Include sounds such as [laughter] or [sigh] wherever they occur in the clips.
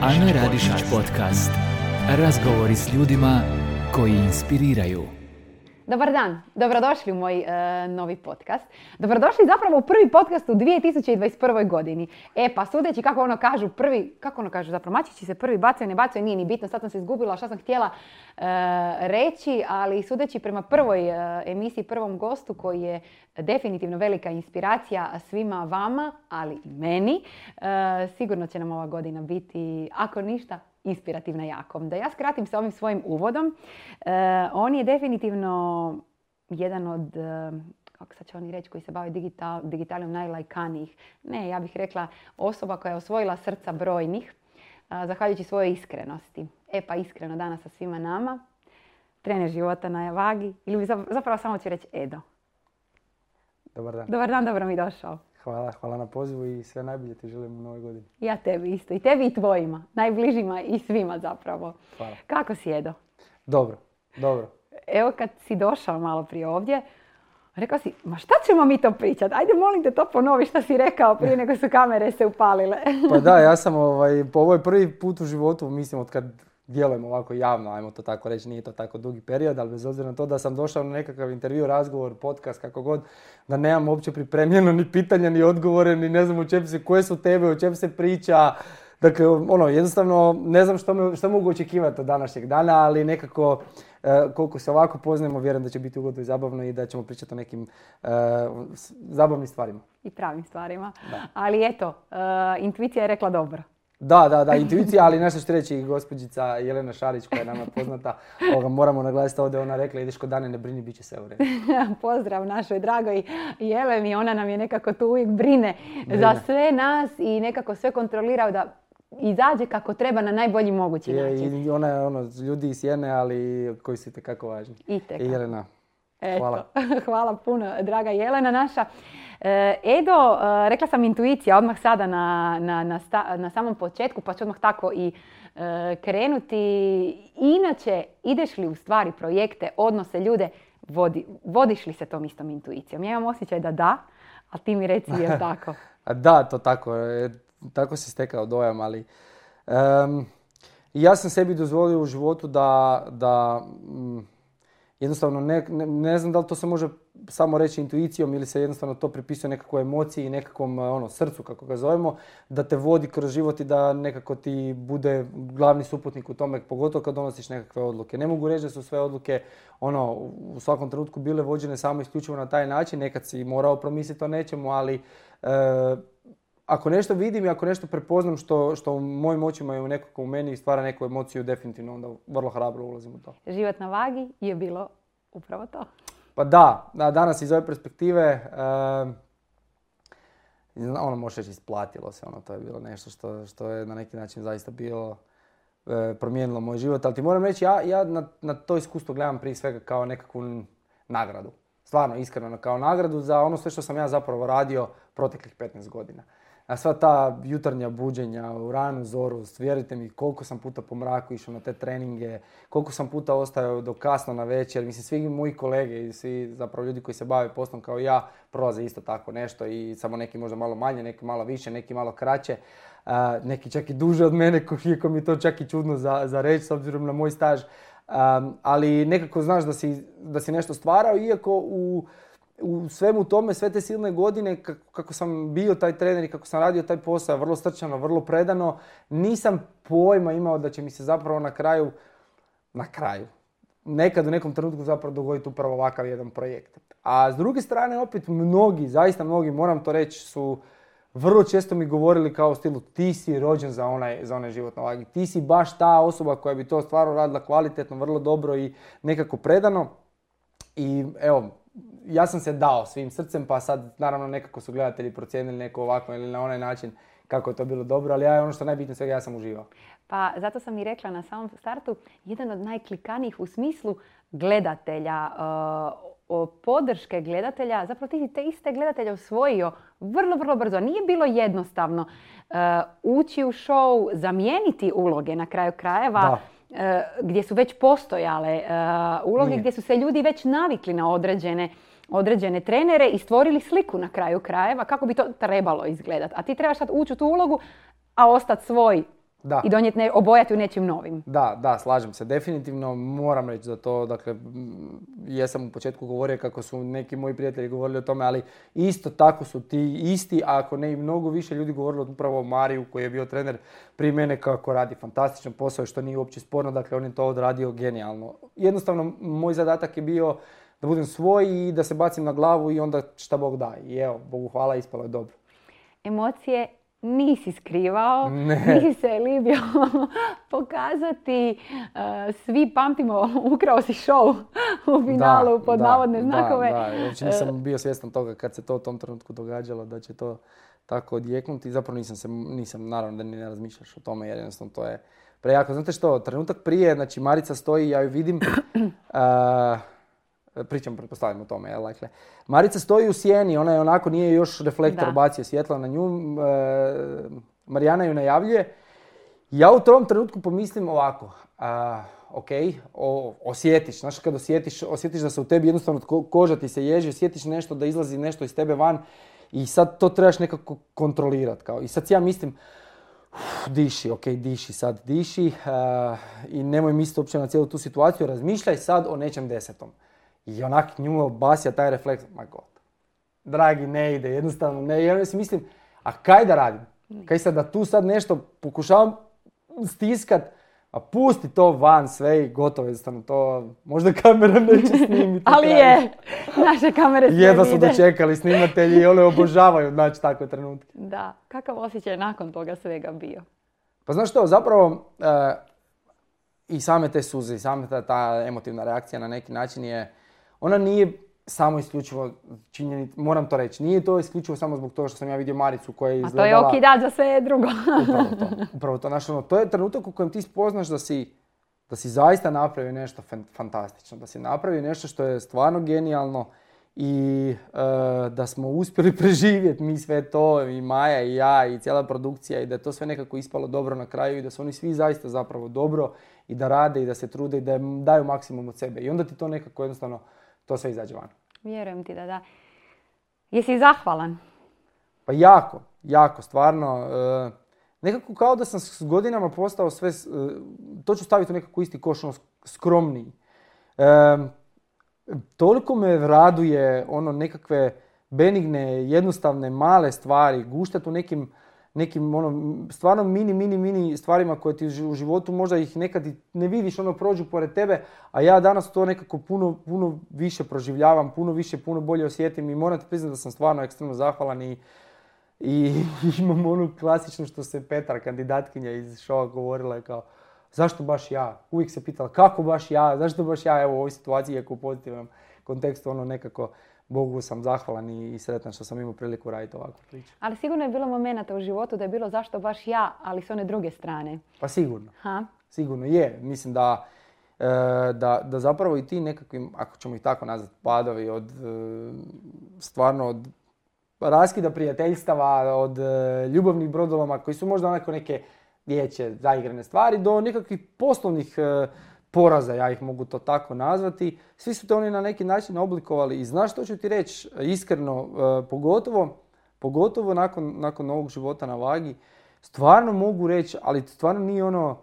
Ana Radišić podcast. Razgovori s ljudima koji inspiriraju. Dobar dan, dobrodošli u moj e, novi podcast. Dobrodošli zapravo u prvi podcast u 2021. godini. E pa sudeći kako ono kažu prvi, kako ono kažu zapravo mačići se prvi bacaju, ne bacaju, nije ni bitno, sad sam se izgubila šta sam htjela e, reći, ali sudeći prema prvoj e, emisiji, prvom gostu koji je definitivno velika inspiracija svima vama, ali i meni, sigurno će nam ova godina biti, ako ništa, inspirativna jako. Da ja skratim sa ovim svojim uvodom, e, on je definitivno jedan od e, kako sad će oni reći, koji se bave digital, digitalijom najlajkanijih. Ne, ja bih rekla osoba koja je osvojila srca brojnih, e, zahvaljujući svojoj iskrenosti. E pa iskreno danas sa svima nama, trener života na vagi, ili zapravo samo ću reći Edo. Dobar dan. Dobar dan, dobro mi došao. Hvala, hvala na pozivu i sve najbolje ti želim u novoj godini. Ja tebi isto. I tebi i tvojima. Najbližima i svima zapravo. Hvala. Kako si Edo? Dobro, dobro. Evo kad si došao malo prije ovdje, rekao si, ma šta ćemo mi to pričati? Ajde molim te to ponovi što si rekao prije nego su kamere se upalile. pa da, ja sam ovaj, po ovoj prvi put u životu, mislim od kad djelujem ovako javno, ajmo to tako reći, nije to tako dugi period, ali bez obzira na to da sam došao na nekakav intervju, razgovor, podcast, kako god, da nemam uopće pripremljeno ni pitanja, ni odgovore, ni ne znam o čem se, koje su tebe, o čem se priča. Dakle, ono, jednostavno ne znam što, me, što mogu očekivati od današnjeg dana, ali nekako e, koliko se ovako poznajemo, vjerujem da će biti ugodno i zabavno i da ćemo pričati o nekim e, zabavnim stvarima. I pravim stvarima. Ali eto, uh, intuicija je rekla dobro. Da, da, da, intuicija, ali nešto što reći gospođica Jelena Šarić koja je nama poznata, ovoga, moramo naglasiti ovdje, ona rekla ideš kod Dane, ne brini, bit će sve u redu. [laughs] Pozdrav našoj dragoj Jeleni, ona nam je nekako tu uvijek brine, za sve nas i nekako sve kontrolira da izađe kako treba na najbolji mogući način. I ona je ono, ljudi iz Jene, ali koji su itekako važni. I Jelena. Hvala. [laughs] hvala puno, draga Jelena naša. E, Edo, e, rekla sam intuicija odmah sada na, na, na, na samom početku, pa ću odmah tako i e, krenuti. Inače, ideš li u stvari projekte, odnose, ljude, vodi, vodiš li se tom istom intuicijom? Ja imam osjećaj da da, ali ti mi reci je [laughs] tako. da, to tako. Tako si stekao dojam, ali... ja sam sebi dozvolio u životu da, da jednostavno ne, ne, znam da li to se može samo reći intuicijom ili se jednostavno to pripisuje nekakvoj emociji i nekakvom ono, srcu, kako ga zovemo, da te vodi kroz život i da nekako ti bude glavni suputnik u tome, pogotovo kad donosiš nekakve odluke. Ne mogu reći da su sve odluke ono, u svakom trenutku bile vođene samo isključivo na taj način, nekad si morao promisliti o nečemu, ali e, ako nešto vidim i ako nešto prepoznam što, što u mojim očima i u nekako u meni stvara neku emociju, definitivno onda vrlo hrabro ulazim u to. Život na vagi je bilo upravo to. Pa da, da danas iz ove perspektive ono može reći isplatilo se, ono to je bilo nešto što, što je na neki način zaista bilo e, promijenilo moj život, ali ti moram reći, ja, ja na, na to iskustvo gledam prije svega kao nekakvu nagradu. Stvarno, iskreno, kao nagradu za ono sve što sam ja zapravo radio proteklih 15 godina. A sva ta jutarnja buđenja u ranu zoru, vjerujte mi koliko sam puta po mraku išao na te treninge, koliko sam puta ostao do kasno na večer. Mislim, svi moji kolege i svi zapravo ljudi koji se bave poslom kao ja prolaze isto tako nešto i samo neki možda malo manje, neki malo više, neki malo kraće. neki čak i duže od mene, iako mi to čak i čudno za, za reći s obzirom na moj staž. ali nekako znaš da si, da si nešto stvarao, iako u u svemu tome, sve te silne godine, kako sam bio taj trener i kako sam radio taj posao, vrlo strčano, vrlo predano, nisam pojma imao da će mi se zapravo na kraju, na kraju, nekad u nekom trenutku zapravo dogoditi upravo ovakav jedan projekt. A s druge strane, opet mnogi, zaista mnogi, moram to reći, su vrlo često mi govorili kao u stilu ti si rođen za onaj, za onaj život na vagi. Ti si baš ta osoba koja bi to stvarno radila kvalitetno, vrlo dobro i nekako predano. I evo, ja sam se dao svim srcem, pa sad naravno nekako su gledatelji procijenili neko ovako ili na onaj način kako je to bilo dobro, ali ja ono što najbitnije svega ja sam uživao. Pa zato sam i rekla na samom startu, jedan od najklikanijih u smislu gledatelja, uh, podrške gledatelja, zapravo ti te iste gledatelja usvojio vrlo, vrlo brzo. Nije bilo jednostavno uh, ući u show, zamijeniti uloge na kraju krajeva. Da E, gdje su već postojale uloge, gdje su se ljudi već navikli na određene određene trenere i stvorili sliku na kraju krajeva kako bi to trebalo izgledati. A ti trebaš sad ući u tu ulogu, a ostati svoj Da. i donijeti, ne, obojati u nečim novim. Da, da, slažem se. Definitivno moram reći za to, dakle, jesam u početku govorio kako su neki moji prijatelji govorili o tome, ali isto tako su ti isti, a ako ne i mnogo više ljudi govorili upravo o Mariju koji je bio trener prije mene kako radi fantastičan posao što nije uopće sporno, dakle on je to odradio genijalno. Jednostavno, moj zadatak je bio da budem svoj i da se bacim na glavu i onda šta Bog da. I evo, Bogu hvala, ispalo je dobro. Emocije nisi skrivao, Ne. [laughs] nisi se libio [laughs] pokazati. E, svi pamtimo, [laughs] ukrao si show u finalu pod da, navodne da, znakove. Da, da, uopće nisam bio svjestan toga kad se to u tom trenutku događalo da će to tako odjeknuti. Zapravo nisam se, nisam naravno da ni ne razmišljaš o tome jer jednostavno to je prejako. Znate što, trenutak prije, znači Marica stoji, ja ju vidim, [clears throat] a, pričam pretpostavljam o tome, jel, dakle. Marica stoji u sjeni, ona je onako, nije još reflektor Da. bacio svjetla na nju, e, Marijana ju najavljuje. Ja u tom trenutku pomislim ovako, a, ok, o, osjetiš, znaš kad osjetiš, osjetiš da se u tebi jednostavno ko- koža ti se ježi, osjetiš nešto da izlazi nešto iz tebe van i sad to trebaš nekako kontrolirati. Kao. I sad ja mislim, uf, diši, ok, diši sad, diši i nemoj misliti uopće na cijelu tu situaciju, razmišljaj sad o nečem desetom. I onak nju obasja taj refleks, ma god, dragi, ne ide, jednostavno ne. Ja si mislim, a kaj da radim? Kaj sad da tu sad nešto pokušavam stiskat, a pusti to van sve i gotovo jednostavno to, možda kamera neće [laughs] snimiti. Ali kraj. je, naše kamere sve Jedva su dočekali snimatelji i one obožavaju naći takve trenutke. Da, kakav osjećaj je nakon toga svega bio? Pa znaš što, zapravo e, i same te suze i same ta, ta emotivna reakcija na neki način je, ona nije samo isključivo činjenica, moram to reći, nije to isključivo samo zbog toga što sam ja vidio Maricu koja je A to izgledala... je okidač za sve drugo. [laughs] Upravo to, upravo to. Ono, to je trenutak u kojem ti spoznaš da si, da si zaista napravio nešto fan- fantastično, da si napravio nešto što je stvarno genijalno i e, da smo uspjeli [laughs] preživjeti mi sve to, i Maja i ja i cijela produkcija i da je to sve nekako ispalo dobro na kraju i da su oni svi zaista zapravo dobro i da rade i da se trude i da daju maksimum od sebe. I onda ti to nekako jednostavno, to sve izađe van. Vjerujem ti da da. Jesi zahvalan? Pa jako, jako, stvarno. e, nekako kao da sam s godinama postao sve, e, to ću staviti u nekako isti koš, ono, skromniji. E, toliko me raduje ono nekakve benigne, jednostavne, male stvari, guštat u nekim, nekim ono, stvarno mini, mini, mini stvarima koje ti u ži- u životu možda ih nekad i ne vidiš, ono prođu pored tebe, a ja danas to nekako puno, puno više proživljavam, puno više, puno bolje osjetim i moram ti priznati da sam stvarno ekstremno zahvalan i i [laughs] imam onu klasičnu što se Petra, kandidatkinja iz šova govorila je kao zašto baš ja? Uvijek se pitala kako baš ja? Zašto baš ja? Evo u ovoj situaciji, iako u pozitivnom kontekstu, ono nekako Bogu sam zahvalan i, sretan što sam imao priliku raditi ovakvu priču. Ali sigurno je bilo momenata u životu da je bilo zašto baš ja, ali s one druge strane. Pa sigurno, Ha? sigurno je. Mislim da, e, da, da zapravo i ti nekakvim, ako ćemo ih tako nazvati, padovi od e, stvarno od raskida prijateljstava, od e, ljubavnih brodoloma koji su možda onako neke dječje zaigrane stvari do nekakvih poslovnih poraza, ja ih mogu to tako nazvati. Svi su te oni na neki način oblikovali i znaš što ću ti reći, iskreno, e, pogotovo, pogotovo nakon, nakon ovog života na vagi, stvarno mogu reći, ali stvarno nije ono,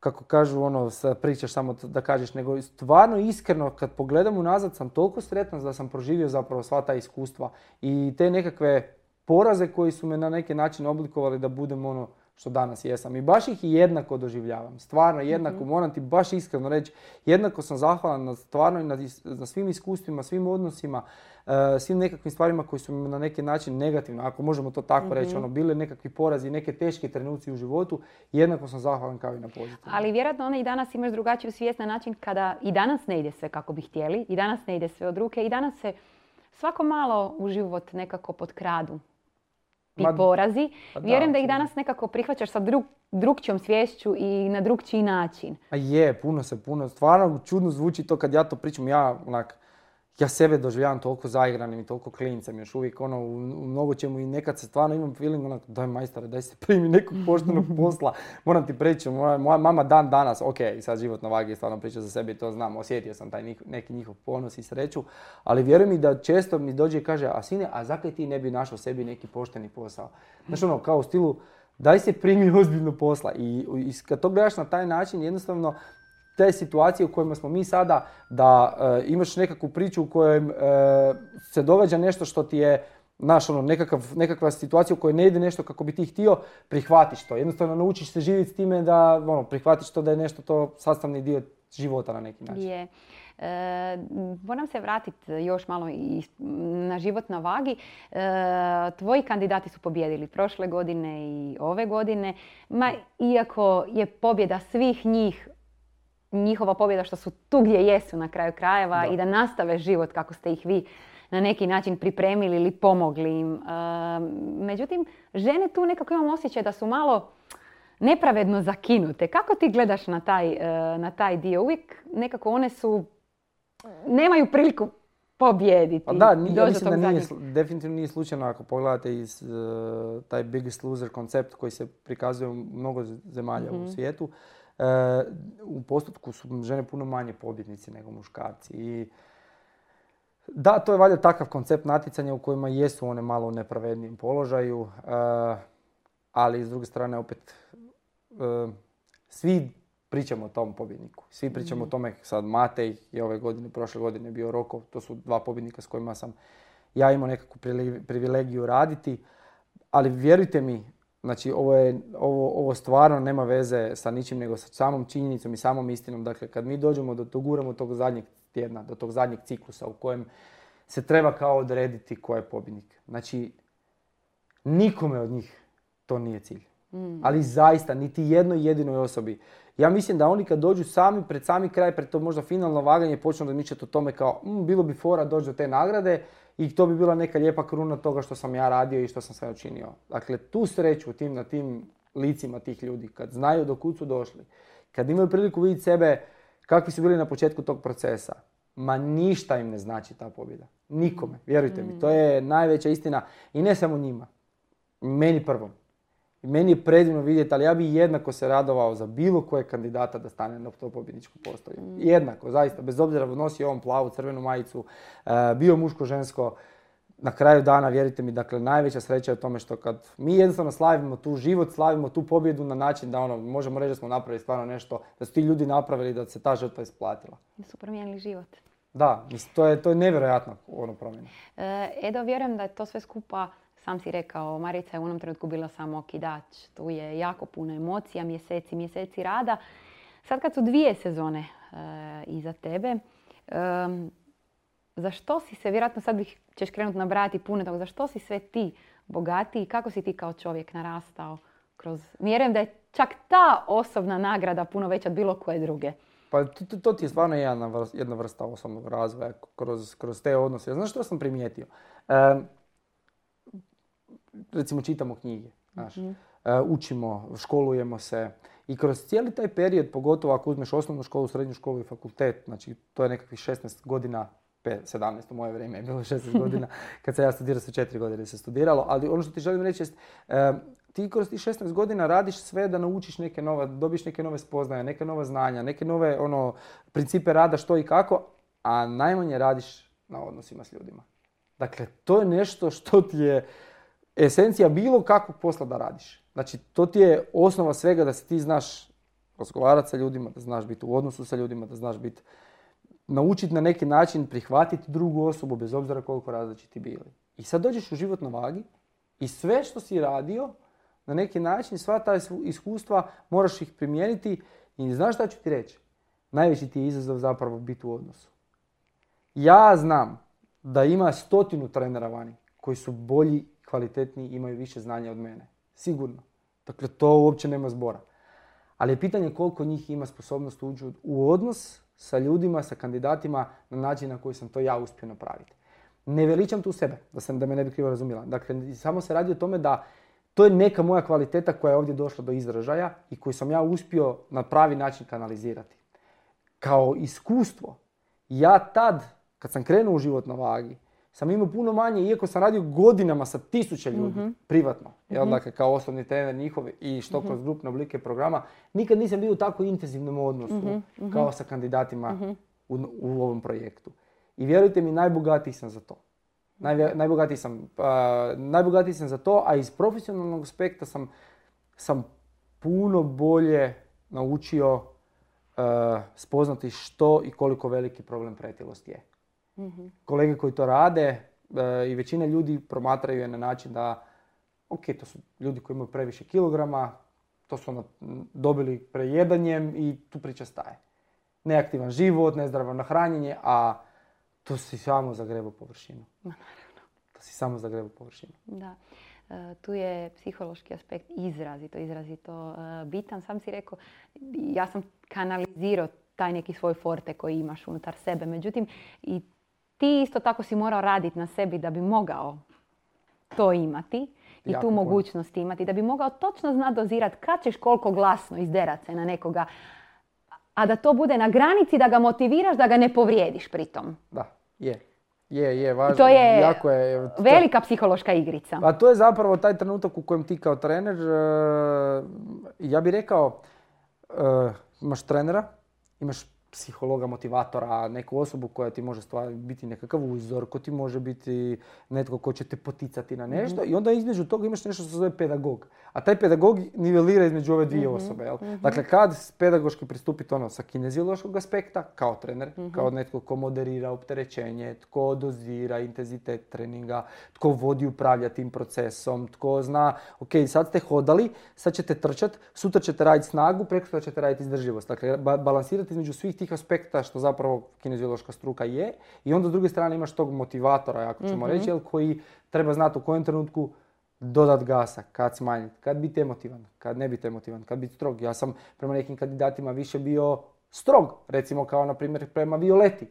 kako kažu ono, pričaš samo da kažeš, nego stvarno iskreno kad pogledam unazad sam toliko sretan da sam proživio zapravo sva ta iskustva i te nekakve poraze koji su me na neki način oblikovali da budem ono što danas jesam. I baš ih jednako doživljavam. Stvarno jednako, moram ti baš iskreno reći, jednako sam zahvalan na stvarno na, na svim iskustvima, svim odnosima, e, svim nekakvim stvarima koji su mi na neki način negativno, ako možemo to tako reći, ono, bili nekakvi porazi, neke teške trenuci u životu, jednako sam zahvalan kao i na pozitivno. Ali vjerojatno ona i danas imaš drugačiju svijest na način kada i danas ne ide sve kako bi htjeli, i danas ne ide sve od ruke, i danas se svako malo u život nekako potkradu ti Ma, porazi. pa da, Vjerujem da ih apsolutno. danas nekako prihvaćaš sa drug, drugčijom sviješću i na drugčiji način. A je, puno se, puno. Stvarno čudno zvuči to kad ja to pričam. Ja, onak, ja sebe doživljavam toliko zaigranim i toliko klincem još uvijek ono u, u mnogo čemu i nekad se stvarno imam feeling onak, daj majstore, daj se [laughs] primi nekog poštenog [laughs] posla. Moram ti preći, moja, moja mama dan danas, ok, sad život na vagi stvarno priča za sebe i to znam, osjetio sam taj njih- neki njihov ponos i sreću, ali vjeruj mi da često mi dođe i kaže, a sine, a zakaj ti ne bi našao sebi neki pošteni posao? Znaš ono, kao u stilu, daj se primi ozbiljno posla. I, i kad to gledaš na taj način, jednostavno te situacije u kojima smo mi sada, da e, imaš nekakvu priču u kojoj e, se događa nešto što ti je Znaš, ono, nekakav, nekakva situacija u kojoj ne ide nešto kako bi ti htio, prihvatiš to. Jednostavno naučiš se živjeti s time da ono, prihvatiš to da je nešto to sastavni dio života na neki način. Je. E, moram se vratiti još malo i na život na vagi. E, tvoji kandidati su pobjedili prošle godine i ove godine. Ma, iako je pobjeda svih njih njihova pobjeda što su tu gdje jesu na kraju krajeva i da nastave život kako ste ih vi na neki način pripremili ili pomogli im. E, međutim, žene tu nekako imam osjećaj da su malo nepravedno zakinute. Kako ti gledaš na taj, e, na taj dio? Uvijek nekako one su, nemaju priliku pobijediti. Pa da, ja mislim da nije, definitivno nije slučajno ako pogledate iz e, taj biggest loser koncept koji se prikazuje u mnogo zemalja u mhm. svijetu. U postotku su žene puno manje pobjednici nego muškarci. I da, to je valjda takav koncept natjecanja u kojima jesu one malo u nepravednijem položaju, uh, ali s druge strane opet uh, svi pričamo o tom pobjedniku. Svi pričamo o mhm. tome, sad Matej je ove godine, prošle godine bio Rokov, to su dva pobjednika s kojima sam ja imao nekakvu privilegiju raditi, ali vjerujte mi, znači ovo, je, ovo, ovo stvarno nema veze sa ničim nego sa samom činjenicom i samom istinom. Dakle, kad mi dođemo do doguramo tog zadnjeg tjedna, do tog zadnjeg ciklusa u kojem se treba kao odrediti ko je pobjednik. Znači, nikome od njih to nije cilj. Mm. Ali zaista, niti jednoj jedinoj osobi. Ja mislim da oni kad dođu sami, pred sami kraj, pred to možda finalno vaganje, počnu razmišljati o tome kao, mm, bilo bi fora doći do te nagrade i to bi bila neka lijepa kruna toga što sam ja radio i što sam sve učinio. Dakle, tu sreću tim, na tim licima tih ljudi, kad znaju do kud su došli, kad imaju priliku vidjeti sebe kakvi su bili na početku tog procesa, ma ništa im ne znači ta pobjeda. Nikome, vjerujte mi. To je najveća istina i ne samo njima. Meni prvom. Meni je predivno vidjeti, ali ja bi jednako se radovao za bilo koje kandidata da stane na to pobjedničku postolje. Mm. Jednako, zaista, bez obzira nosi ovom plavu, crvenu majicu, uh, bio muško, žensko, na kraju dana, vjerujte mi, dakle, najveća sreća je u tome što kad mi jednostavno slavimo tu život, slavimo tu pobjedu na način da ono, možemo reći da smo napravili stvarno nešto, da su ti ljudi napravili da se ta žrtva isplatila. Da su promijenili život. Da, mislim, to je, to je nevjerojatno ono promjena. E, Edo, vjerujem da je to sve skupa, sam si rekao, Marica je u onom trenutku bila samo okidač. Tu je jako puno emocija, mjeseci, mjeseci rada. Sad kad su dvije sezone e, iza tebe, e, za što si se, vjerojatno sad bih, ćeš krenuti nabrajati puno toga, za što si sve ti bogatiji i kako si ti kao čovjek narastao kroz... Vjerujem da je čak ta osobna nagrada puno veća od bilo koje druge. Pa to, to, ti je stvarno jedna vrsta, jedna vrsta osobnog razvoja kroz, kroz te odnose. Znaš što sam primijetio? Recimo čitamo knjige, znaš. Mhm. E, učimo, školujemo se. I kroz cijeli taj period, pogotovo ako uzmeš osnovnu školu, srednju školu i fakultet, znači to je nekakvih 16 godina 17 u moje vrijeme je bilo 16 [laughs] godina, kad sam ja studirao sa 4 godine se studiralo, ali ono što ti želim reći je, ti kroz tih 16 godina radiš sve da naučiš neke nove, dobiš neke nove spoznaje, neke nove znanja, neke nove ono, principe rada što i kako, a najmanje radiš na odnosima s ljudima. Dakle, to je nešto što ti je esencija bilo kakvog posla da radiš. Znači, to ti je osnova svega da se ti znaš razgovarati sa ljudima, da znaš biti u odnosu sa ljudima, da znaš biti naučiti na neki način prihvatiti drugu osobu bez obzira koliko različiti bili. I sad dođeš u život na vagi i sve što si radio, na neki način sva ta iskustva moraš ih primijeniti i znaš šta ću ti reći? Najveći ti je izazov zapravo biti u odnosu. Ja znam da ima stotinu trenera vani koji su bolji, kvalitetniji, imaju više znanja od mene. Sigurno. Dakle, to uopće nema zbora. Ali je pitanje koliko njih ima sposobnost ući u odnos sa ljudima, sa kandidatima na način na koji sam to ja uspio napraviti. Ne veličam tu sebe, da, sam, da me ne bi krivo razumjela. Dakle, samo se radi o tome da to je neka moja kvaliteta koja je ovdje došla do izražaja i koju sam ja uspio na pravi način kanalizirati. Kao iskustvo, ja tad, kad sam krenuo u život na vagi, sam imao puno manje, iako sam radio godinama sa tisuće ljudi, mm privatno, mm dakle kao osobni trener njihov i što kroz mhm. grupne oblike programa, nikad nisam bio u tako intenzivnom odnosu mhm, mhm. kao sa kandidatima u, u, ovom projektu. I vjerujte mi, najbogatiji sam za to. najbogatiji, sam, najbogatiji sam za to, a iz profesionalnog aspekta sam sam puno bolje naučio e, spoznati što i koliko veliki problem pretilosti je. Kolege koji to rade e, i većina ljudi promatraju je na način da ok, to su ljudi koji imaju previše kilograma, to su ono dobili prejedanjem i tu priča staje. Neaktivan život, nezdravo nahranjenje, a to si samo zagrebo površinu. To si samo zagrebo površinu. Da. E, tu je psihološki aspekt izrazito, izrazito e, bitan. Sam si rekao, ja sam kanalizirao taj neki svoj forte koji imaš unutar sebe. Međutim, i ti isto tako si morao raditi na sebi da bi mogao to imati i Jako tu puno. mogućnost imati. Da bi mogao točno znat dozirat kad ćeš koliko glasno izderat se na nekoga, a da to bude na granici da ga motiviraš da ga ne povrijediš pritom. Da, je. Je, je, važno. to je jako je, to- Velika psihološka igrica. Pa to je zapravo taj trenutak u kojem ti kao trener, e, ja bih rekao, e, imaš trenera, imaš psihologa, motivatora, neku osobu koja ti može stvar, biti nekakav uzor, ko ti može biti netko ko će te poticati na nešto i onda između toga imaš nešto što se zove pedagog. A taj pedagog nivelira između ove dvije osobe. Jel? Dakle, kad pedagoški pristupiti ono sa kineziološkog aspekta, kao trener, kao netko ko moderira opterećenje, tko dozira intenzitet treninga, tko vodi upravlja tim procesom, tko zna, ok, sad ste hodali, sad ćete trčat, sutra ćete raditi snagu, preko ćete raditi izdržljivost. Dakle, ba- balansirati između svih tih aspekta što zapravo kineziološka struka je i onda s druge strane imaš tog motivatora, ako ćemo reći, jel, koji treba znati u kojem trenutku dodat gasa, kad smanjiti, kad biti emotivan, kad ne biti emotivan, kad biti strog. Ja sam prema nekim kandidatima više bio strog, recimo kao na primjer prema Violeti.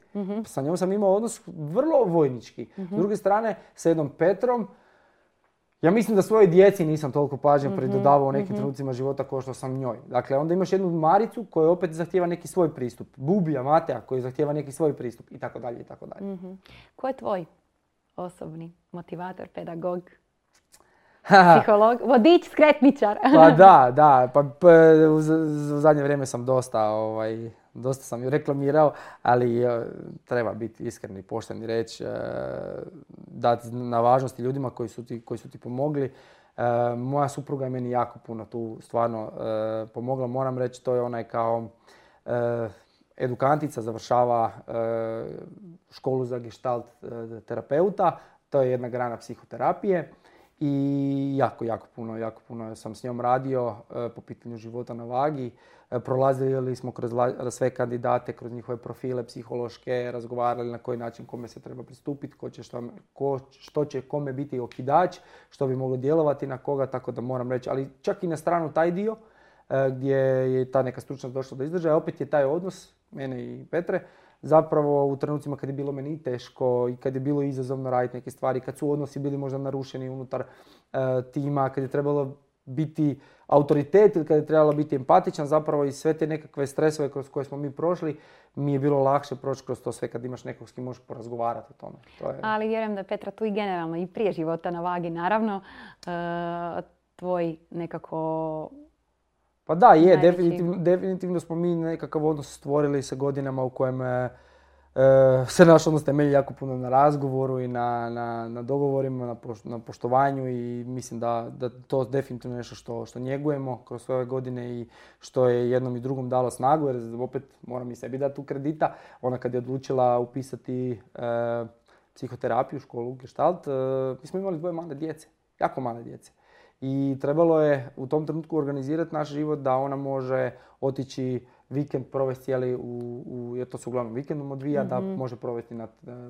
Sa njom sam imao odnos vrlo vojnički. S druge strane, sa jednom Petrom, ja mislim da svojoj djeci nisam toliko pažnje pridodavao u nekim trenucima života kao što sam njoj. Dakle, onda imaš jednu Maricu koja opet zahtjeva neki svoj pristup. Bubija, Matea koji zahtjeva neki svoj pristup i tako dalje i tako dalje. Mhm. Ko je tvoj osobni motivator, pedagog, psiholog, vodič, skretničar? Pa da, [laughs] da, pa p- u, z- u zadnje vrijeme sam dosta, ovaj, dosta sam ju reklamirao, ali e, treba biti iskren i pošten i reći, e, dati na važnosti ljudima koji su ti, koji su ti pomogli. E, moja supruga je meni jako puno tu stvarno pomogla, moram reći, to je onaj kao edukantica, završava školu za gestalt terapeuta, to je jedna grana psihoterapije i jako, jako puno, jako puno sam s njom radio po pitanju života na vagi. E, prolazili smo kroz sve kandidate, kroz njihove profile psihološke, razgovarali na koji način kome se treba pristupiti, ko će što, ko, što će kome biti okidač, što bi moglo djelovati na koga, tako da moram reći, ali čak i na stranu taj dio, e, gdje je ta neka stručnost došla do izražaja, opet je taj odnos mene i Petre, zapravo u trenucima kad je bilo meni teško i kad je bilo izazovno raditi neke stvari, kad su odnosi bili možda narušeni unutar e, tima, kad je trebalo biti autoritet ili kad je trebalo biti empatičan, zapravo i sve te nekakve stresove kroz koje smo mi prošli, mi je bilo lakše proći kroz to sve kad imaš nekog s kim možeš porazgovarati o tome. To je... Ali vjerujem da je Petra tu i generalno i prije života na vagi, naravno, e, tvoj nekako Pa da, je, definitivno, definitivno smo mi nekakav odnos stvorili sa godinama u kojem e, se naš odnos temelji jako puno na razgovoru i na, na, na dogovorima, na, poš- na poštovanju i mislim da, da to definitivno nešto što, što njegujemo kroz sve ove godine i što je jednom i drugom dalo snagu jer opet moram i sebi dati tu kredita. Ona kad je odlučila upisati e, psihoterapiju, školu Gestalt, e, mi smo imali dvoje male djece, jako male djece. I trebalo je u tom trenutku organizirati naš život da ona može otići vikend provesti cijeli u, u jer to se uglavnom vikendom odvija, da može provesti na,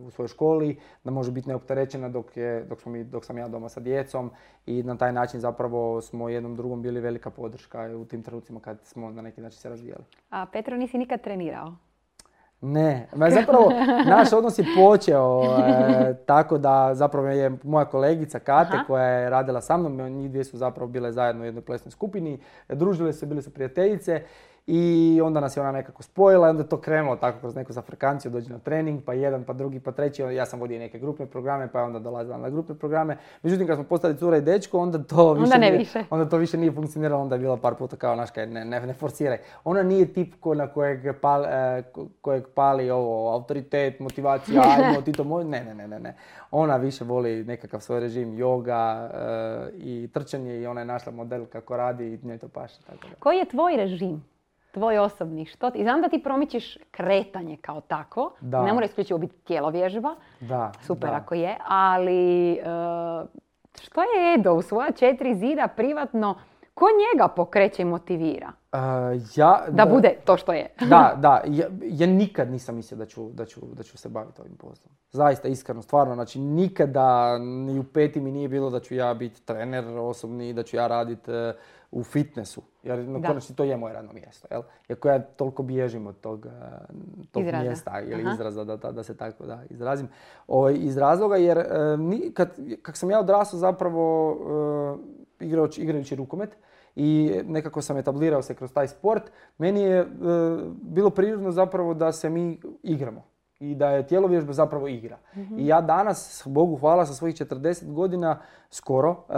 u svojoj školi, da može biti neopterećena dok, je, dok, smo mi, dok sam ja doma sa djecom i na taj način zapravo smo jednom drugom bili velika podrška u tim trenucima kad smo na neki način se razvijali. A Petro nisi nikad trenirao? Ne, ma zapravo [laughs] naš odnos je počeo e, tako da zapravo je moja kolegica Kate Aha. koja je radila sa mnom, njih dvije su zapravo bile zajedno u jednoj plesnoj skupini, družile su, bile su prijateljice i onda nas je ona nekako spojila i onda je to krenulo tako kroz neku zafrkanciju, dođe na trening, pa jedan, pa drugi, pa treći, ja sam vodio neke grupne programe, pa je onda dolazila na grupne programe. Međutim, kad smo postali cura i dečko, onda to više, Onda ne nije, više. onda to više nije funkcioniralo, onda je bilo par puta kao, naš, kaj, ne, ne, ne forsiraj. Ona nije tip ko, na kojeg, pali, e, ko- kojeg pali ovo, autoritet, motivacija, [laughs] ajmo, ti to moj, ne, ne, ne, ne, ne. Ona više voli nekakav svoj režim, yoga e, i trčanje i ona je našla model kako radi i njoj to paše. Tako da. Koji je tvoj režim? Tvoj osobni? Što ti, znam da ti promičeš kretanje kao tako. Da. Ne mora isključivo biti tijelo vježba. Da, Super da. ako je. Ali e, što je Edo u svoja četiri zida privatno? Ko njega pokreće i motivira? E, ja, Da bude to što je. [laughs] Da, da, ja, ja nikad nisam mislio da ću, da, ću, da ću se baviti ovim poslom. Zaista, iskreno, stvarno, znači nikada ni u peti mi nije bilo da ću ja biti trener osobni, da ću ja raditi u fitnessu. Jer na Da. to je moje radno mjesto, jel? Iako ja toliko bježim od tog, eh, tog Izraza. mjesta ili Aha. izraza, da, da, da se tako da izrazim. Ovaj, iz razloga jer ni, kad, kak sam ja odrastao zapravo eh, igrajući, igrajući rukomet, i nekako sam etablirao se kroz taj sport, meni je e, bilo prirodno zapravo da se mi igramo i da je tjelovježba zapravo igra. I ja danas, Bogu hvala, sa svojih 40 godina skoro, e,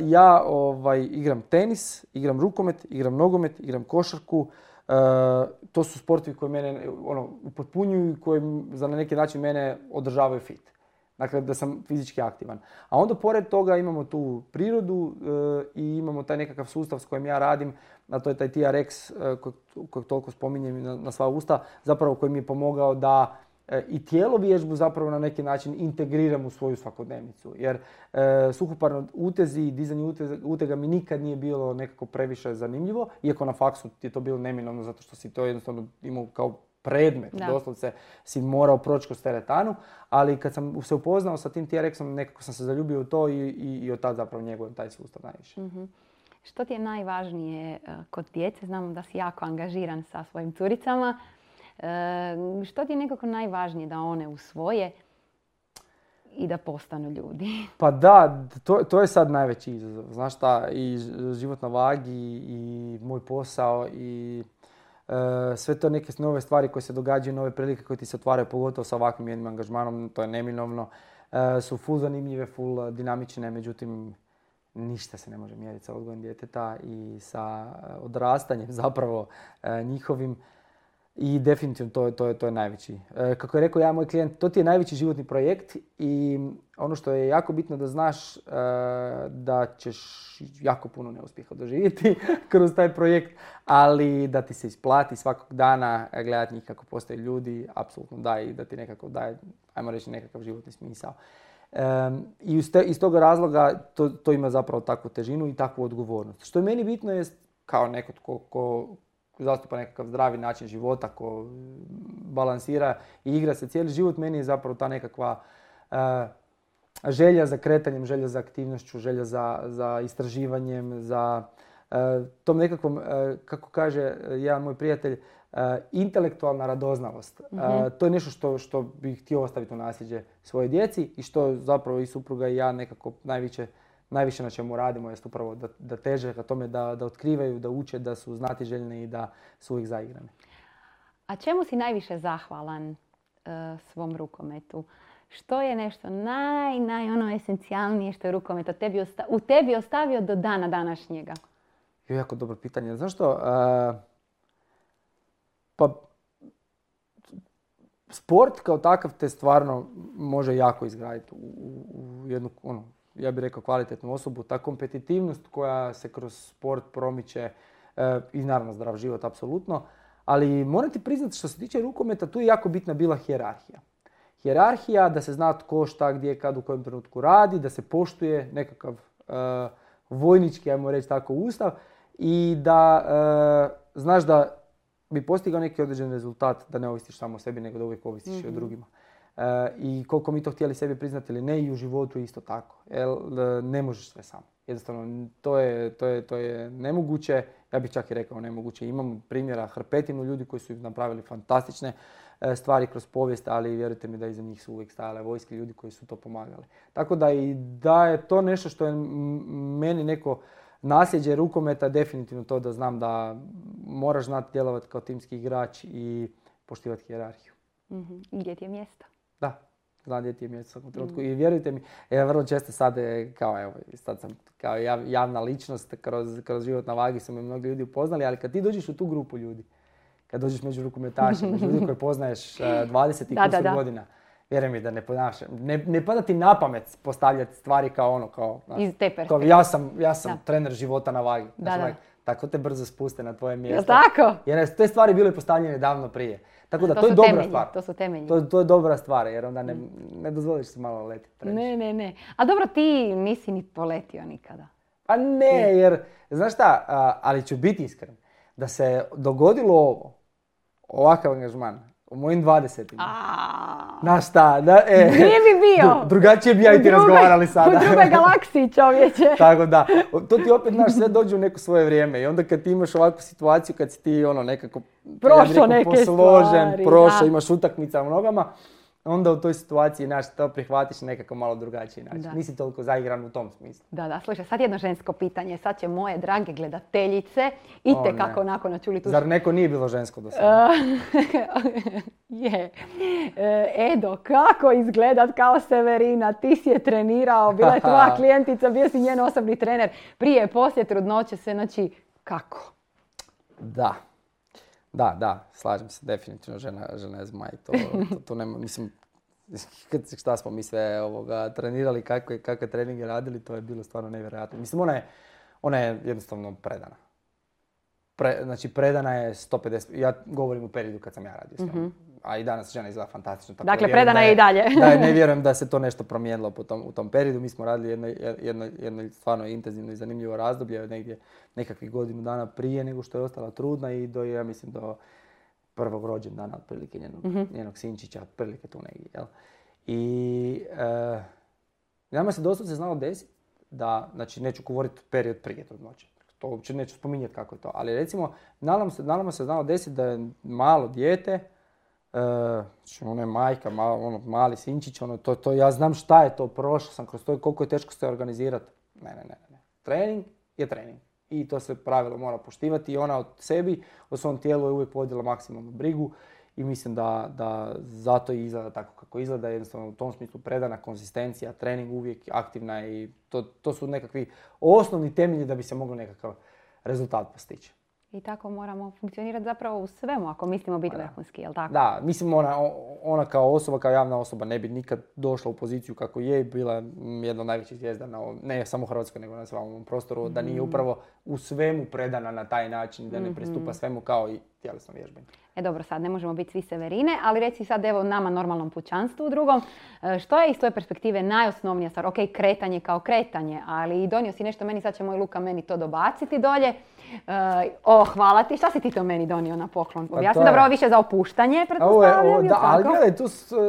ja ovaj, igram tenis, igram rukomet, igram nogomet, igram košarku, E, to su sportovi koji mene ono, upotpunjuju i koji za na neki način mene održavaju fit. Dakle, da sam fizički aktivan. A onda pored toga imamo tu prirodu e, i imamo taj nekakav sustav s kojim ja radim, a to je taj TRX e, kojeg, kojeg toliko spominjem na, na sva usta, zapravo koji mi je pomogao da i tijelo vježbu zapravo na neki način integriram u svoju svakodnevnicu. Jer e, suhoparno utezi i dizanje uteza- utega mi nikad nije bilo nekako previše zanimljivo, iako na faksu je to bilo neminovno zato što si to jednostavno imao kao predmet, Da. doslovce si morao proći kroz teretanu, ali kad sam se upoznao sa tim TRX-om, nekako sam se zaljubio u to i, i, i od tad zapravo njegujem taj sustav najviše. Što ti je najvažnije e, kod djece? Znamo da si jako angažiran sa svojim curicama. E, Što ti je nekako najvažnije da one usvoje i da postanu ljudi? [laughs] Pa da, to, to je sad najveći izazov. Znaš šta, i život na vagi, i moj posao, i e, sve to neke nove stvari koje se događaju, nove prilike koje ti se otvaraju, pogotovo sa ovakvim jednim angažmanom, to je neminovno, e, su full zanimljive, full dinamične, međutim, ništa se ne može mjeriti sa odgojem djeteta i sa e, odrastanjem [laughs] zapravo njihovim. I definitivno to, to, je, to je najveći. E, kako je rekao ja, moj klijent, to ti je najveći životni projekt i ono što je jako bitno da znaš e, da ćeš jako puno neuspjeha doživjeti [laughs] kroz taj projekt, ali da ti se isplati svakog dana gledati njih kako postaju ljudi, apsolutno da i da ti nekako daje, ajmo reći, nekakav životni smisao. Em, I iz, te- iz toga razloga to, to ima zapravo takvu težinu i takvu odgovornost. Što je meni bitno je kao neko tko, ko zastupa nekakav zdravi način života, ko balansira i igra se cijeli život, meni je zapravo ta nekakva e, želja za kretanjem, želja za aktivnošću, želja za, za istraživanjem, za e, tom nekakvom, e, kako kaže jedan moj prijatelj, intelektualna radoznalost. E, to je nešto što, što bih htio ostaviti u nasljeđe svojoj djeci i što zapravo i supruga i ja nekako najviše, najviše na čemu radimo jest upravo da, da teže ka tome da, da otkrivaju, da uče, da su znatiželjni i da su uvijek zaigrani. A čemu si najviše zahvalan e, svom rukometu? Što je nešto naj, naj ono esencijalnije što je rukomet tebi osta- u tebi ostavio do dana današnjega? Jo, jako dobro pitanje. Znaš što? e, pa sport kao takav te stvarno može jako izgraditi u, u- u jednu, ono, ja bih rekao kvalitetnu osobu. Ta kompetitivnost koja se kroz sport promiče e, i naravno zdrav život, apsolutno. Ali moram ti priznati što se tiče rukometa, tu je jako bitna bila hijerarhija. Hijerarhija, da se zna tko šta, gdje, kad, u kojem trenutku radi, da se poštuje nekakav e, vojnički, ajmo reći tako, ustav i da e, znaš da bi postigao neki određen rezultat, da ne ovisiš samo o sebi, nego da uvijek ovisiš i o drugima. E, I koliko mi to htjeli sebi priznati ili ne, i u životu isto tako. Jer e, ne možeš sve sam. Jednostavno, to je, to, je, to je nemoguće, ja bih čak i rekao nemoguće. Imam primjera hrpetinu ljudi koji su napravili fantastične e, stvari kroz povijest, ali vjerujte mi da iza njih su uvijek stajale vojske ljudi koji su to pomagali. Tako da i da je to nešto što je meni neko nasljeđe rukometa definitivno to da znam da moraš znati djelovati kao timski igrač i poštivati hijerarhiju. Mhm. I Gdje ti je mjesto? Da, gdje ti je mjesto u svakom trenutku. I vjerujte mi, ja vrlo često sad, e, kao evo, sad sam kao jav- javna ličnost, kroz, kroz život na vagi su me mnogi ljudi upoznali, ali kad ti dođeš u tu grupu ljudi, kad dođeš među rukometaše, [laughs] među ljudi koje poznaješ e, 20 i Da, da, da. godina, vjeruj mi da ne ponašam, ne, ne pada ti na pamet postavljati stvari kao ono, kao, Iz te kao ja sam, ja sam Da. trener života na vagi. Da, Znaš, da. onak, tako te brzo spuste na tvoje Jel mjesto. tako? Jer te stvari bile postavljene davno prije. Tako da, To to, je dobra temelji, stvar. to su temelji. To, to je dobra stvar, jer onda ne, ne dozvoliš se malo letiti previše. Ne, ne, ne. A dobro, ti nisi ni poletio nikada. Pa ne, jer, znaš šta, ali ću biti iskren, da se dogodilo ovo, ovakav angažman, u mojim 20-ima, A, Znaš šta, da, e, Gdje bi bio? dru- drugačije bi ja i ti razgovarali sada. U drugoj galaksiji, čovječe. [laughs] Tako da, to ti opet, znaš, sve dođe u neko svoje vrijeme i onda kad ti imaš ovakvu situaciju, kad si ti ono nekako Prošao neke posložen, stvari, prošao, imaš utakmica u nogama, onda u toj situaciji, znaš, to prihvatiš nekako malo drugačiji način. Da. Nisi toliko zaigran u tom smislu. Da, da, slušaj, sad jedno žensko pitanje. Sad će moje drage gledateljice i te kako nakon čuli tu Zar neko nije bilo žensko do sada? [laughs] je. E, Edo, kako izgledat kao Severina? Ti si je trenirao, bila je tvoja klijentica, bio si njen osobni trener. Prije, poslije trudnoće se, znači, kako? Da. Da, da, slažem se, definitivno žena, žena je zmaj. To, to, to nema, mislim, [laughs] šta smo mi sve ovoga, trenirali, kakve, kakve treninge radili, to je bilo stvarno nevjerojatno. Mislim, ona je, ona je jednostavno predana. Pre, znači, predana je 150, ja govorim u periodu kad sam ja radio s njom. A i danas žena izgleda fantastično. tako. Dakle, predana da je i dalje. da, ne [laughs] vjerujem da se to nešto promijenilo po tom, u tom periodu. Mi smo radili jedno, jedno, jedno stvarno intenzivno i zanimljivo razdoblje, negdje nekakvih godinu dana prije nego što je ostala trudna i do, ja mislim, do prvog rođendana otprilike njenog, Mhm. njenog sinčića, otprilike tu negdje. Jel? I e, nama se doslovce znalo desiti da, znači neću govoriti period prije trudnoće, to uopće neću spominjati kako je to, ali recimo nama se, nama se znalo desiti da je malo dijete, e, znači ona je majka, malo, ono, mali sinčić, ono, to, to, ja znam šta je to, prošao sam kroz to, koliko je teško se organizirati. Ne, ne, ne, ne. Trening je trening. I to se pravilo mora poštivati i ona od sebi, o svom tijelu je uvijek vodila maksimalnu brigu i mislim da, da zato i izgleda tako kako izgleda, jednostavno u tom smislu predana konzistencija, trening uvijek aktivna i to, to su nekakvi osnovni temelji da bi se mogao nekakav rezultat postići. I tako moramo funkcionirati zapravo u svemu ako mislimo biti vrhunski, jel tako? Da, mislim ona, ona kao osoba, kao javna osoba ne bi nikad došla u poziciju kako je i bila mm, jedna od najvećih zvijezda, na ovom- ne samo u Hrvatskoj nego na svom prostoru, da nije upravo u svemu predana na taj način, da ne pristupa svemu kao i tjelesnom vježbanju. E dobro, sad ne možemo biti svi severine, ali reci sad evo nama normalnom pućanstvu u drugom, e, što je iz tvoje perspektive najosnovnija stvar? Ok, kretanje kao kretanje, ali donio si nešto meni, sad će moj Luka meni to dobaciti dolje. E, o, hvala ti, šta si ti to meni donio na poklon? Objasni, Pa to je- dobro, ovo više za opuštanje, ovo je, pretpostavljam, ovo, jel da, ali gledaj, tu,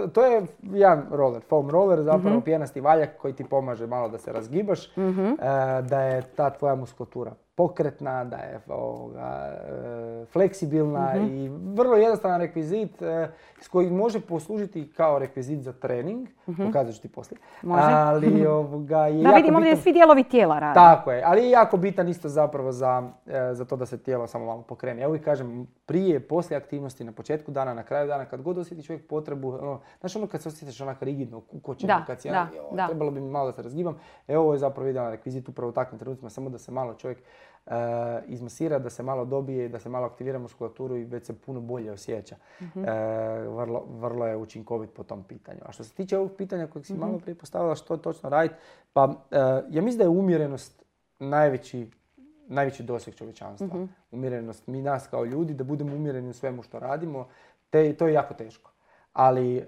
to je jedan roller, foam roller, zapravo Mhm. pijenasti valjak koji ti pomaže malo da se razgibaš, Mhm. e, da je ta tvoja muskulatura pokretna, da je ovoga, e, fleksibilna Mhm. i vrlo jednostavan rekvizit e, s koji može poslužiti kao rekvizit za trening, pokazat ću ti poslije. Može. Ali [laughs] ovoga, je Da vidim ovdje svi dijelovi tijela rade. tako je, ali je jako bitan isto zapravo za, e, za to da se tijelo samo malo pokrene. Ja uvijek kažem, prije, poslije aktivnosti, na početku dana, na kraju dana, kad god osjeti čovjek potrebu, ono, znaš ono kad se osjetiš onak rigidno, kukoćeno, Da, kad si, da, "Joj, da. trebalo bi mi malo da se razgibam, e ovo je zapravo idealan rekvizit upravo u takvim trenucima, samo da se malo čovjek e, izmasira, da se malo dobije, da se malo aktivira muskulaturu i već se puno bolje osjeća. Mhm. E, vrlo, vrlo je učinkovit po tom pitanju. A što se tiče ovog pitanja kojeg si malo prije postavila, što točno raditi, pa e, ja mislim da je umjerenost najveći najveći doseg čovječanstva. Umjerenost mi nas kao ljudi, da budemo umjereni u svemu što radimo, te, to je jako teško. Ali e,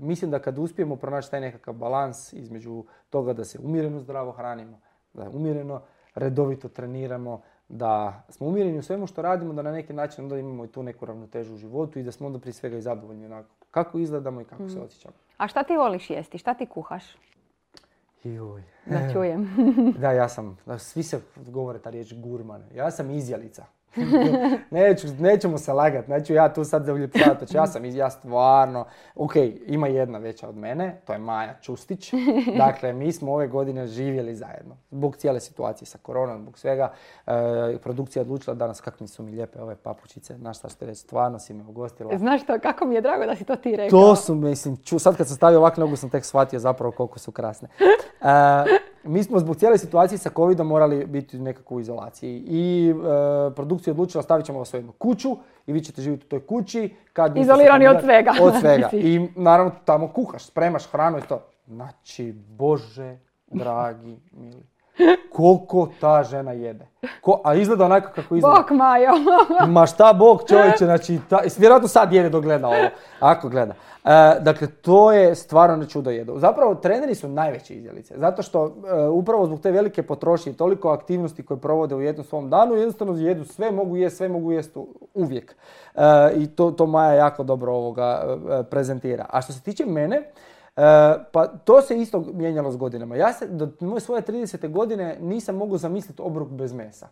mislim da kad uspijemo pronaći taj nekakav balans između toga da se umjereno zdravo hranimo, da umjereno redovito treniramo, da smo umjereni u svemu što radimo, da na neki način onda imamo i tu neku ravnotežu u životu i da smo onda prije svega i zadovoljni onako kako izgledamo i kako se osjećamo. A šta ti voliš jesti? Šta ti kuhaš? Joj. Da čujem. Da, ja sam, da, svi se govore ta riječ gurman. Ja sam izjelica. [laughs] Neću, nećemo se lagati, neću ja tu sad zaljepšavati, znači ja sam, ja stvarno, ok, ima jedna veća od mene, to je Maja Čustić, [laughs] dakle mi smo ove godine živjeli zajedno, zbog cijele situacije sa koronom, zbog svega, e, produkcija je odlučila danas kako mi su mi lijepe ove papučice, znaš šta ću reći, stvarno si me ugostila. Znaš to, kako mi je drago da si to ti rekao. To su, mislim, ču, sad kad sam stavio ovak nogu sam tek shvatio zapravo koliko su krasne. E, [laughs] mi smo zbog cijele situacije sa covidom morali biti nekako u izolaciji i e, produkcija je odlučila stavit ćemo vas u jednu kuću i vi ćete živjeti u toj kući. Kad Izolirani od svega. Od svega. [laughs] I naravno tamo kuhaš, spremaš hranu i to. Znači, Bože, dragi, mili. Koliko ta žena jede. Ko, a izgleda onako kako izgleda. Bok Majo. [laughs] Ma šta Bog čovječe, znači, ta, vjerojatno sad jede dok gleda ovo, ako gleda. E, dakle, to je stvarno na čudo jedu. Zapravo, treneri su najveće izjelice, zato što e, upravo zbog te velike potrošnje i toliko aktivnosti koje provode u jednom svom danu, jednostavno jedu sve, mogu jesti, sve mogu jesti uvijek. E, I to, to Maja jako dobro ovoga e, prezentira. A što se tiče mene, pa to se isto mijenjalo s godinama. Ja se do moje svoje 30. godine nisam mogao zamisliti obrok bez mesa.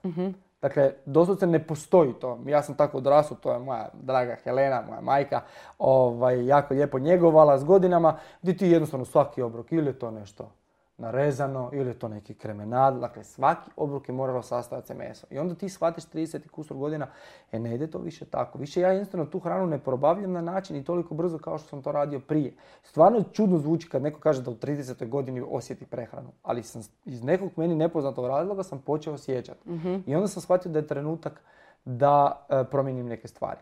Dakle, doslovce ne postoji to. Ja sam tako odrasao, to je moja draga Helena, moja majka, ovaj, jako lijepo njegovala s godinama, gdje ti jednostavno svaki obrok, ili je to nešto narezano, ili je to neki kremenad, dakle svaki obrok je moralo sastojati se meso. I onda ti shvatiš 30 i kusur godina, e ne ide to više tako. Više ja jednostavno tu hranu ne probavljam na način i toliko brzo kao što sam to radio prije. Stvarno čudno zvuči kad neko kaže da u 30. godini osjeti prehranu, ali sam iz nekog meni nepoznatog razloga sam počeo osjećati. I onda sam shvatio da je trenutak da e, promijenim neke stvari.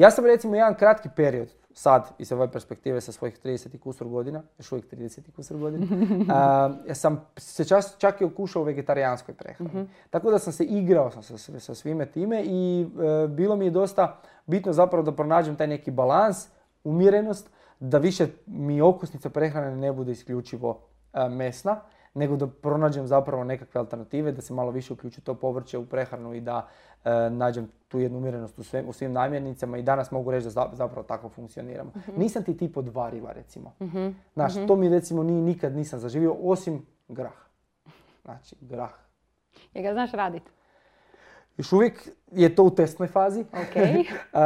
Ja sam recimo jedan kratki period, sad iz ove perspektive sa svojih 30 i kusur godina, još uvijek 30 i kusur godina, [laughs] ja sam se čas, čak i okušao u vegetarijanskoj prehrani. Tako da sam se igrao sam sa, sa, sa svime time i e, bilo mi je dosta bitno zapravo da pronađem taj neki balans, umjerenost, da više mi okusnica prehrane ne bude isključivo e, mesna, nego da pronađem zapravo nekakve alternative, da se malo više uključi to povrće u prehranu i da e, nađem tu jednu umjerenost u, sve, u svim namirnicama i danas mogu reći da za- zapravo tako funkcioniramo. Nisam ti tip od variva recimo. Znaš, to mi recimo ni, nikad nisam zaživio osim grah. Znači, grah. Je ga znaš radit? Još uvijek je to u testnoj fazi. Ok. [laughs] E,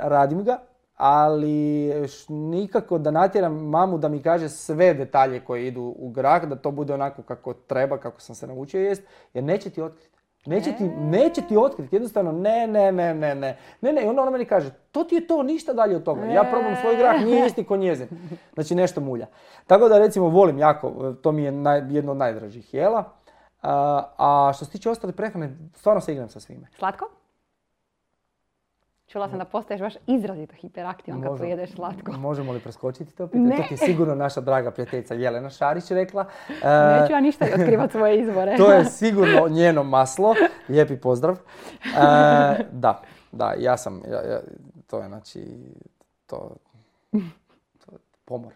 radim ga, ali nikako da natjeram mamu da mi kaže sve detalje koje idu u grah, da to bude onako kako treba, kako sam se naučio jest, jer neće ti otkriti. Neće ti, neće ti otkriti, jednostavno ne, ne, ne, ne, ne. Ne, ne, i onda ona meni kaže, to ti je to, ništa dalje od toga. Ja probam svoj grah, nije isti ko njezin. Znači nešto mulja. Tako da recimo volim jako, to mi je naj- jedno od najdražih jela. A, a što se tiče ostale prehrane, stvarno se igram sa svime. Slatko? Čula sam da postaješ baš izrazito hiperaktivan kad pojedeš slatko. Možemo li preskočiti to pitanje? Ne. To ti je sigurno naša draga prijateljica Jelena Šarić rekla. E, [laughs] Neću ja ništa otkrivat svoje izvore. [laughs] to je sigurno njeno maslo. Lijepi pozdrav. E, da, da, ja sam, ja, ja- to je znači, to, to je pomor.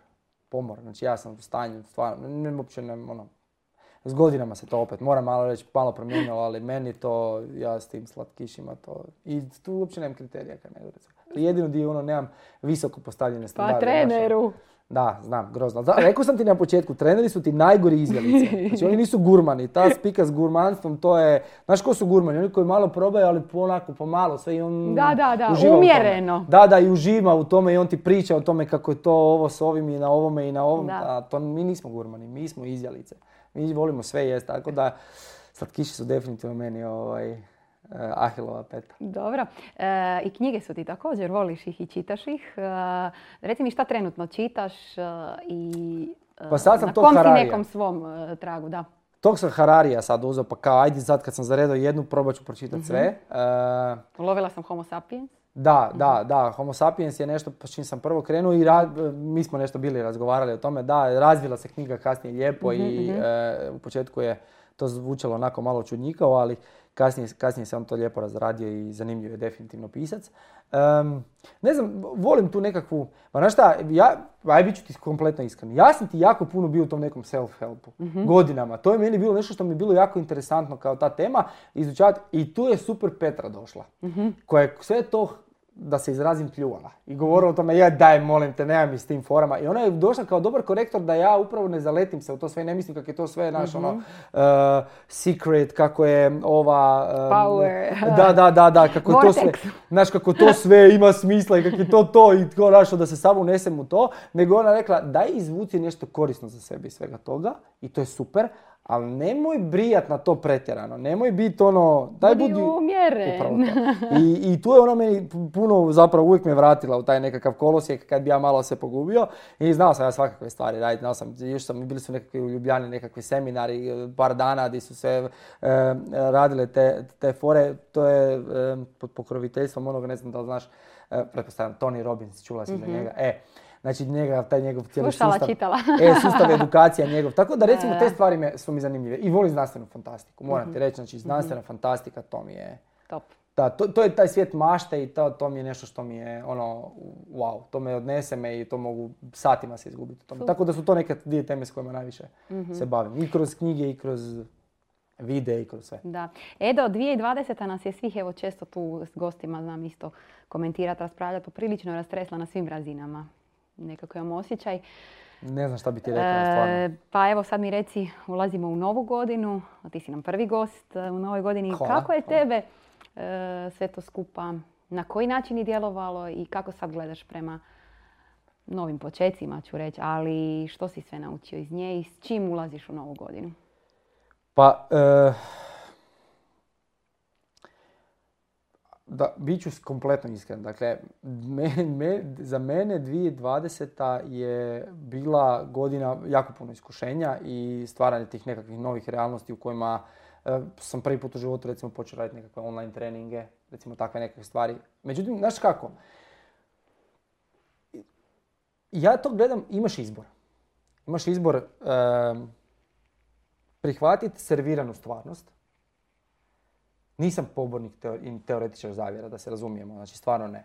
Pomor, znači ja sam u stanju, stvarno, ne, uopće ne, ono, s godinama se to opet, moram malo reći, malo promijenilo, ali meni to, ja s tim slatkišima to, i tu uopće nemam kriterija kad ne jedino di ono, nemam visoko postavljene Pa standarde. ono. treneru. Da, znam, grozno. Da, rekao sam ti na početku, treneri su ti najgori izjelice. Znači oni nisu gurmani, ta spika s gurmanstvom, to je, znaš ko su gurmani? Oni koji malo probaju, ali onako pomalo, sve i on Da, da, da, uživa u tome. umjereno. Da, da, i uživa u tome i on ti priča o tome kako je to ovo s ovim i na ovome i na ovom. Da. A to mi nismo gurmani, mi smo izjelice. Mi volimo sve jest, tako da slatkiši su definitivno meni ovaj, eh, Ahilova peta. Dobro. E, I knjige su ti također, voliš ih i čitaš ih. E, reci mi šta trenutno čitaš e, i e, Pa sad sam na kom si nekom svom e, tragu, da. Tog sam Hararija sad uzeo, pa kao ajde sad kad sam zaredao jednu, probat ću pročitati sve. Eh, Ulovila sam Homo sapiens. Da, da, da, Homo sapiens je nešto s čim sam prvo krenuo i ra- mi smo nešto bili razgovarali o tome, da, razvila se knjiga kasnije lijepo i e, u početku je to zvučalo onako malo čudnjikavo, ali kasnije, kasnije se on to lijepo razradio i zanimljiv je definitivno pisac. Em, ne znam, volim tu nekakvu, pa znaš šta, ja, aj bit ću ti kompletno iskren, ja sam ti jako puno bio u tom nekom self-helpu, godinama, to je meni bilo nešto što mi je bilo jako interesantno kao ta tema, izučavati i tu je super Petra došla, koja je sve to da se izrazim pljuvala. I govorila o tome, ja daj molim te, nemam mi s tim forama. I ona je došla kao dobar korektor da ja upravo ne zaletim se u to sve, ne mislim kako je to sve naš ono Mhm. uh, secret, kako je ova... um, Power. Da, da, da, da, kako je to sve, Vortex. znaš kako to sve ima smisla i kako je to to i tko našo da se samo unesem u to, nego ona rekla daj izvuci nešto korisno za sebe iz svega toga i to je super, ali nemoj brijat na to pretjerano, nemoj biti ono, daj Budi budi... umjeren. I, I tu je ona meni pu- puno, zapravo uvijek me vratila u taj nekakav kolosijek kad bi ja malo se pogubio. I znao sam ja svakakve stvari raditi, znao sam, još sam, bili su nekakvi u Ljubljani nekakvi seminari, par dana gdje su se e, radile te, te fore. To je e, pod pokroviteljstvom onoga, ne znam da li znaš, e, pretpostavljam, Tony Robbins, čula si za njega. E, znači njega, taj njegov cijeli Mhm. Slušala, sustav. čitala. E, sustav edukacija njegov. Tako da [laughs] recimo te stvari me, su mi zanimljive. I volim znanstvenu fantastiku, moram Mhm. ti reći. Znači znanstvena fantastika, to mi je... Top. Da, to, to je taj svijet mašte i to, to mi je nešto što mi je ono, wow, to me odnese me i to mogu satima se izgubiti. tome. Tako da su to neke dvije teme s kojima najviše se bavim. I kroz knjige, i kroz videe, i kroz sve. Da. Edo, 2020. nas je svih, evo često tu s gostima znam isto komentirati, raspravljati, poprilično rastresla na svim razinama. Nekako imam osjećaj. Ne znam šta bi ti rekla, stvarno. E, pa evo sad mi reci, ulazimo u novu godinu, a ti si nam prvi gost e, u novoj godini. Hvala, Kako je tebe e, sve to skupa, na koji način je djelovalo i kako sad gledaš prema novim počecima ću reći, ali što si sve naučio iz nje i s čim ulaziš u novu godinu? Pa, e, da, bit ću kompletno iskren. Dakle, me- me- za mene 2020. je bila godina jako puno iskušenja i stvaranje tih nekakvih novih realnosti u kojima e, sam prvi put u životu recimo počeo raditi nekakve online treninge, recimo takve nekakve stvari. Međutim, znaš kako? Ja to gledam, imaš izbor. Imaš izbor e, prihvatiti serviranu stvarnost. Nisam pobornik i teoretičar zavjera, da se razumijemo, znači stvarno ne.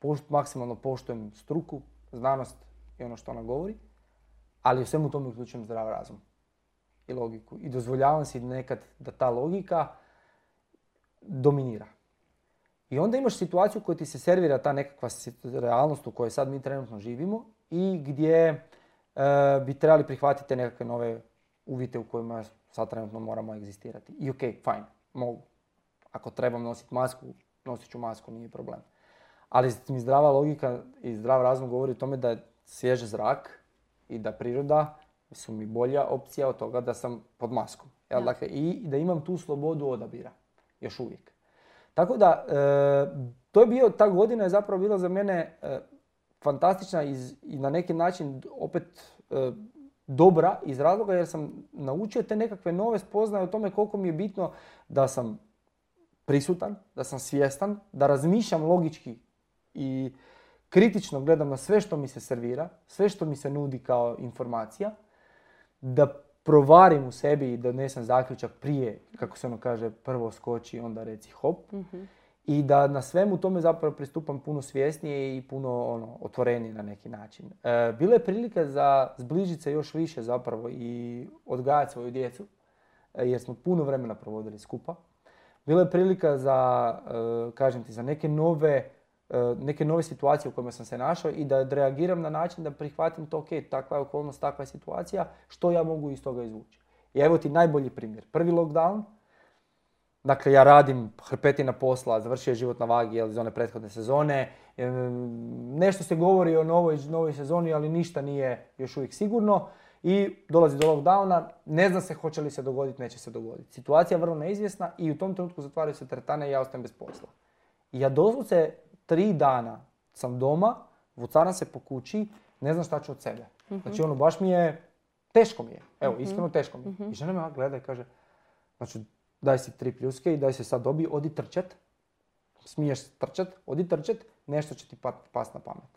Pošt- maksimalno poštujem struku, znanost i ono što ona govori, ali u svemu tome uključujem zdrav razum i logiku. I dozvoljavam si nekad da ta logika dominira. I onda imaš situaciju u kojoj ti se servira ta nekakva realnost u kojoj sad mi trenutno živimo i gdje e, bi trebali prihvatiti nekakve nove uvjete u kojima sad trenutno moramo egzistirati. I ok, fajn, mogu. Ako trebam nositi masku, nosit ću masku, nije problem. Ali mi zdrava logika i zdrav razum govori o tome da je svježi zrak i da priroda su mi bolja opcija od toga da sam pod maskom. Da. Dakle, I da imam tu slobodu odabira, još uvijek. Tako da, e, to je bio, ta godina je zapravo bila za mene e, fantastična iz, i na neki način opet e, dobra iz razloga jer sam naučio te nekakve nove spoznaje o tome koliko mi je bitno da sam prisutan, da sam svjestan, da razmišljam logički i kritično gledam na sve što mi se servira, sve što mi se nudi kao informacija, da provarim u sebi i donesem zaključak prije, kako se ono kaže, prvo skoči, onda reci hop. I da na svemu tome zapravo pristupam puno svjesnije i puno ono, otvorenije na neki način. E, bila je prilika za zbližiti se još više zapravo i odgajati svoju djecu, e, jer smo puno vremena provodili skupa. Bila je prilika za, e, kažem ti, za neke nove, e, neke nove situacije u kojima sam se našao i da reagiram na način da prihvatim to, ok, takva je okolnost, takva je situacija, što ja mogu iz toga izvući. I evo ti najbolji primjer. Prvi lockdown, Dakle, ja radim hrpetina posla, završio je život na vagi jel, iz one prethodne sezone. Nešto se govori o novoj, novoj sezoni, ali ništa nije još uvijek sigurno. I dolazi do lockdowna, ne zna se hoće li se dogoditi, neće se dogoditi. Situacija je vrlo neizvjesna i u tom trenutku zatvaraju se teretane i ja ostajem bez posla. I ja doslovce tri dana sam doma, vucaram se po kući, ne znam šta ću od sebe. Znači ono, baš mi je, teško mi je. Evo, iskreno teško mi je. I žena me gleda i kaže, znači, daj si tri pljuske i daj se sad dobi, odi trčat. Smiješ trčat, odi trčat, nešto će ti pa, past na pamet.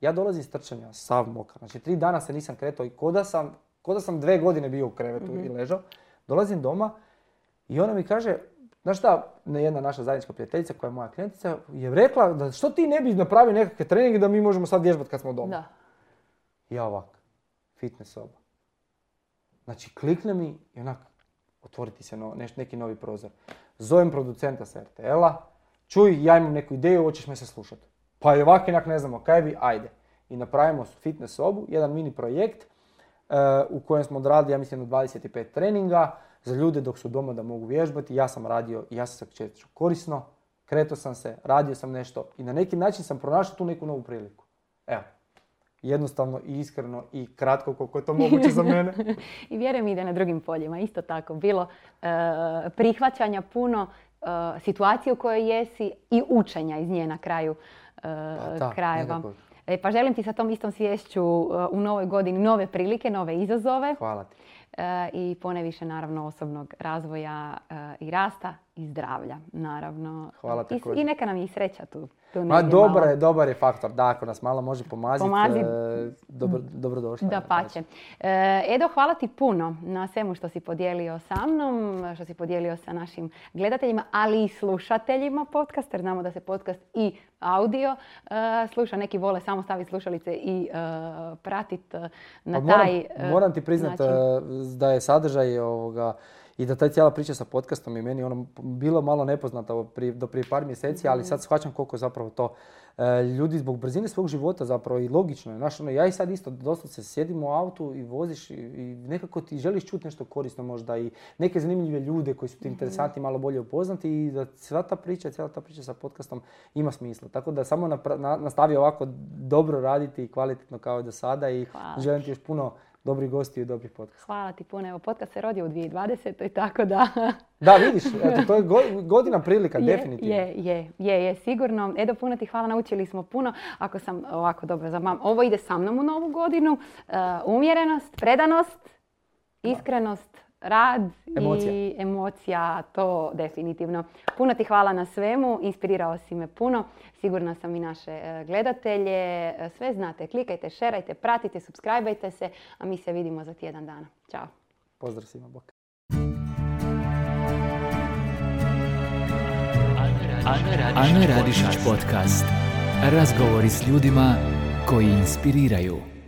Ja dolazim iz trčanja, sav mokar. Znači, tri dana se nisam kretao i ko da sam, ko da sam dve godine bio u krevetu i ležao. Dolazim doma i ona mi kaže, znaš šta, jedna naša zajednička prijateljica koja je moja klijentica je rekla da što ti ne bi napravio nekakve treninge da mi možemo sad vježbati kad smo doma. Da. Ja ovak, fitness soba. Znači, klikne mi i onak, otvoriti se no, neš, neki novi prozor. Zovem producenta sa RTL-a, čuj, ja imam neku ideju, hoćeš me se slušati. Pa i ovak inak ne znamo kaj bi, ajde. I napravimo fitness sobu, jedan mini projekt uh, u kojem smo odradili, ja mislim, 25 treninga za ljude dok su doma da mogu vježbati. Ja sam radio i ja sam se korisno, kretao sam se, radio sam nešto i na neki način sam pronašao tu neku novu priliku. Evo, jednostavno i iskreno i kratko koliko je to moguće za mene. [laughs] I vjerujem ide na drugim poljima, isto tako. Bilo uh, prihvaćanja puno uh, situacije u kojoj jesi i učenja iz nje na kraju pa, krajeva. E, pa želim ti sa tom istom svješću u novoj godini nove prilike, nove izazove. Hvala ti. I pone više naravno osobnog razvoja i rasta i zdravlja, naravno. Hvala I, I neka nam je i sreća tu. tu Ma dobar je, dobar je faktor, da, ako nas malo može pomaziti, Pomazi. e, dobro, dobrodošli. Da pače. E, Edo, hvala ti puno na svemu što si podijelio sa mnom, što si podijelio sa našim gledateljima, ali i slušateljima podcasta, jer znamo da se podcast i audio e, sluša. Neki vole samo staviti slušalice i pratiti na pa taj moram, moram ti priznati da je sadržaj ovoga i da ta cijela priča sa podcastom je meni ono bilo malo nepoznata do prije par mjeseci, ali sad shvaćam koliko zapravo to e, ljudi zbog brzine svog života zapravo i logično je. Znaš, ono, ja i sad isto doslovce sjedim u autu i voziš i, nekako ti želiš čuti nešto korisno možda i neke zanimljive ljude koji su ti mhm. interesanti malo bolje upoznati i da sva ta priča, cijela ta priča sa podcastom ima smisla. Tako da samo nastavi ovako dobro raditi i kvalitetno kao i do sada i želim ti još puno dobri gosti i dobri podcast. Hvala ti puno. Evo, podcast se rodio u 2020. i tako da... [laughs] da, vidiš, eto, to je godina prilika, [laughs] je, definitivno. Je, je, je, je, sigurno. Edo, puno ti hvala, naučili smo puno. Ako sam ovako dobro za ovo ide sa mnom u novu godinu. Uh, umjerenost, predanost, iskrenost, rad emocija. i emocija, to definitivno. Puno ti hvala na svemu, inspirirao si me puno, sigurno sam i naše e, gledatelje. E, sve znate, klikajte, šerajte, pratite, subscribeajte se, a mi se vidimo za tjedan dana. Ćao. Pozdrav svima, bok. Ana Radišić podcast. Razgovori s ljudima koji inspiriraju.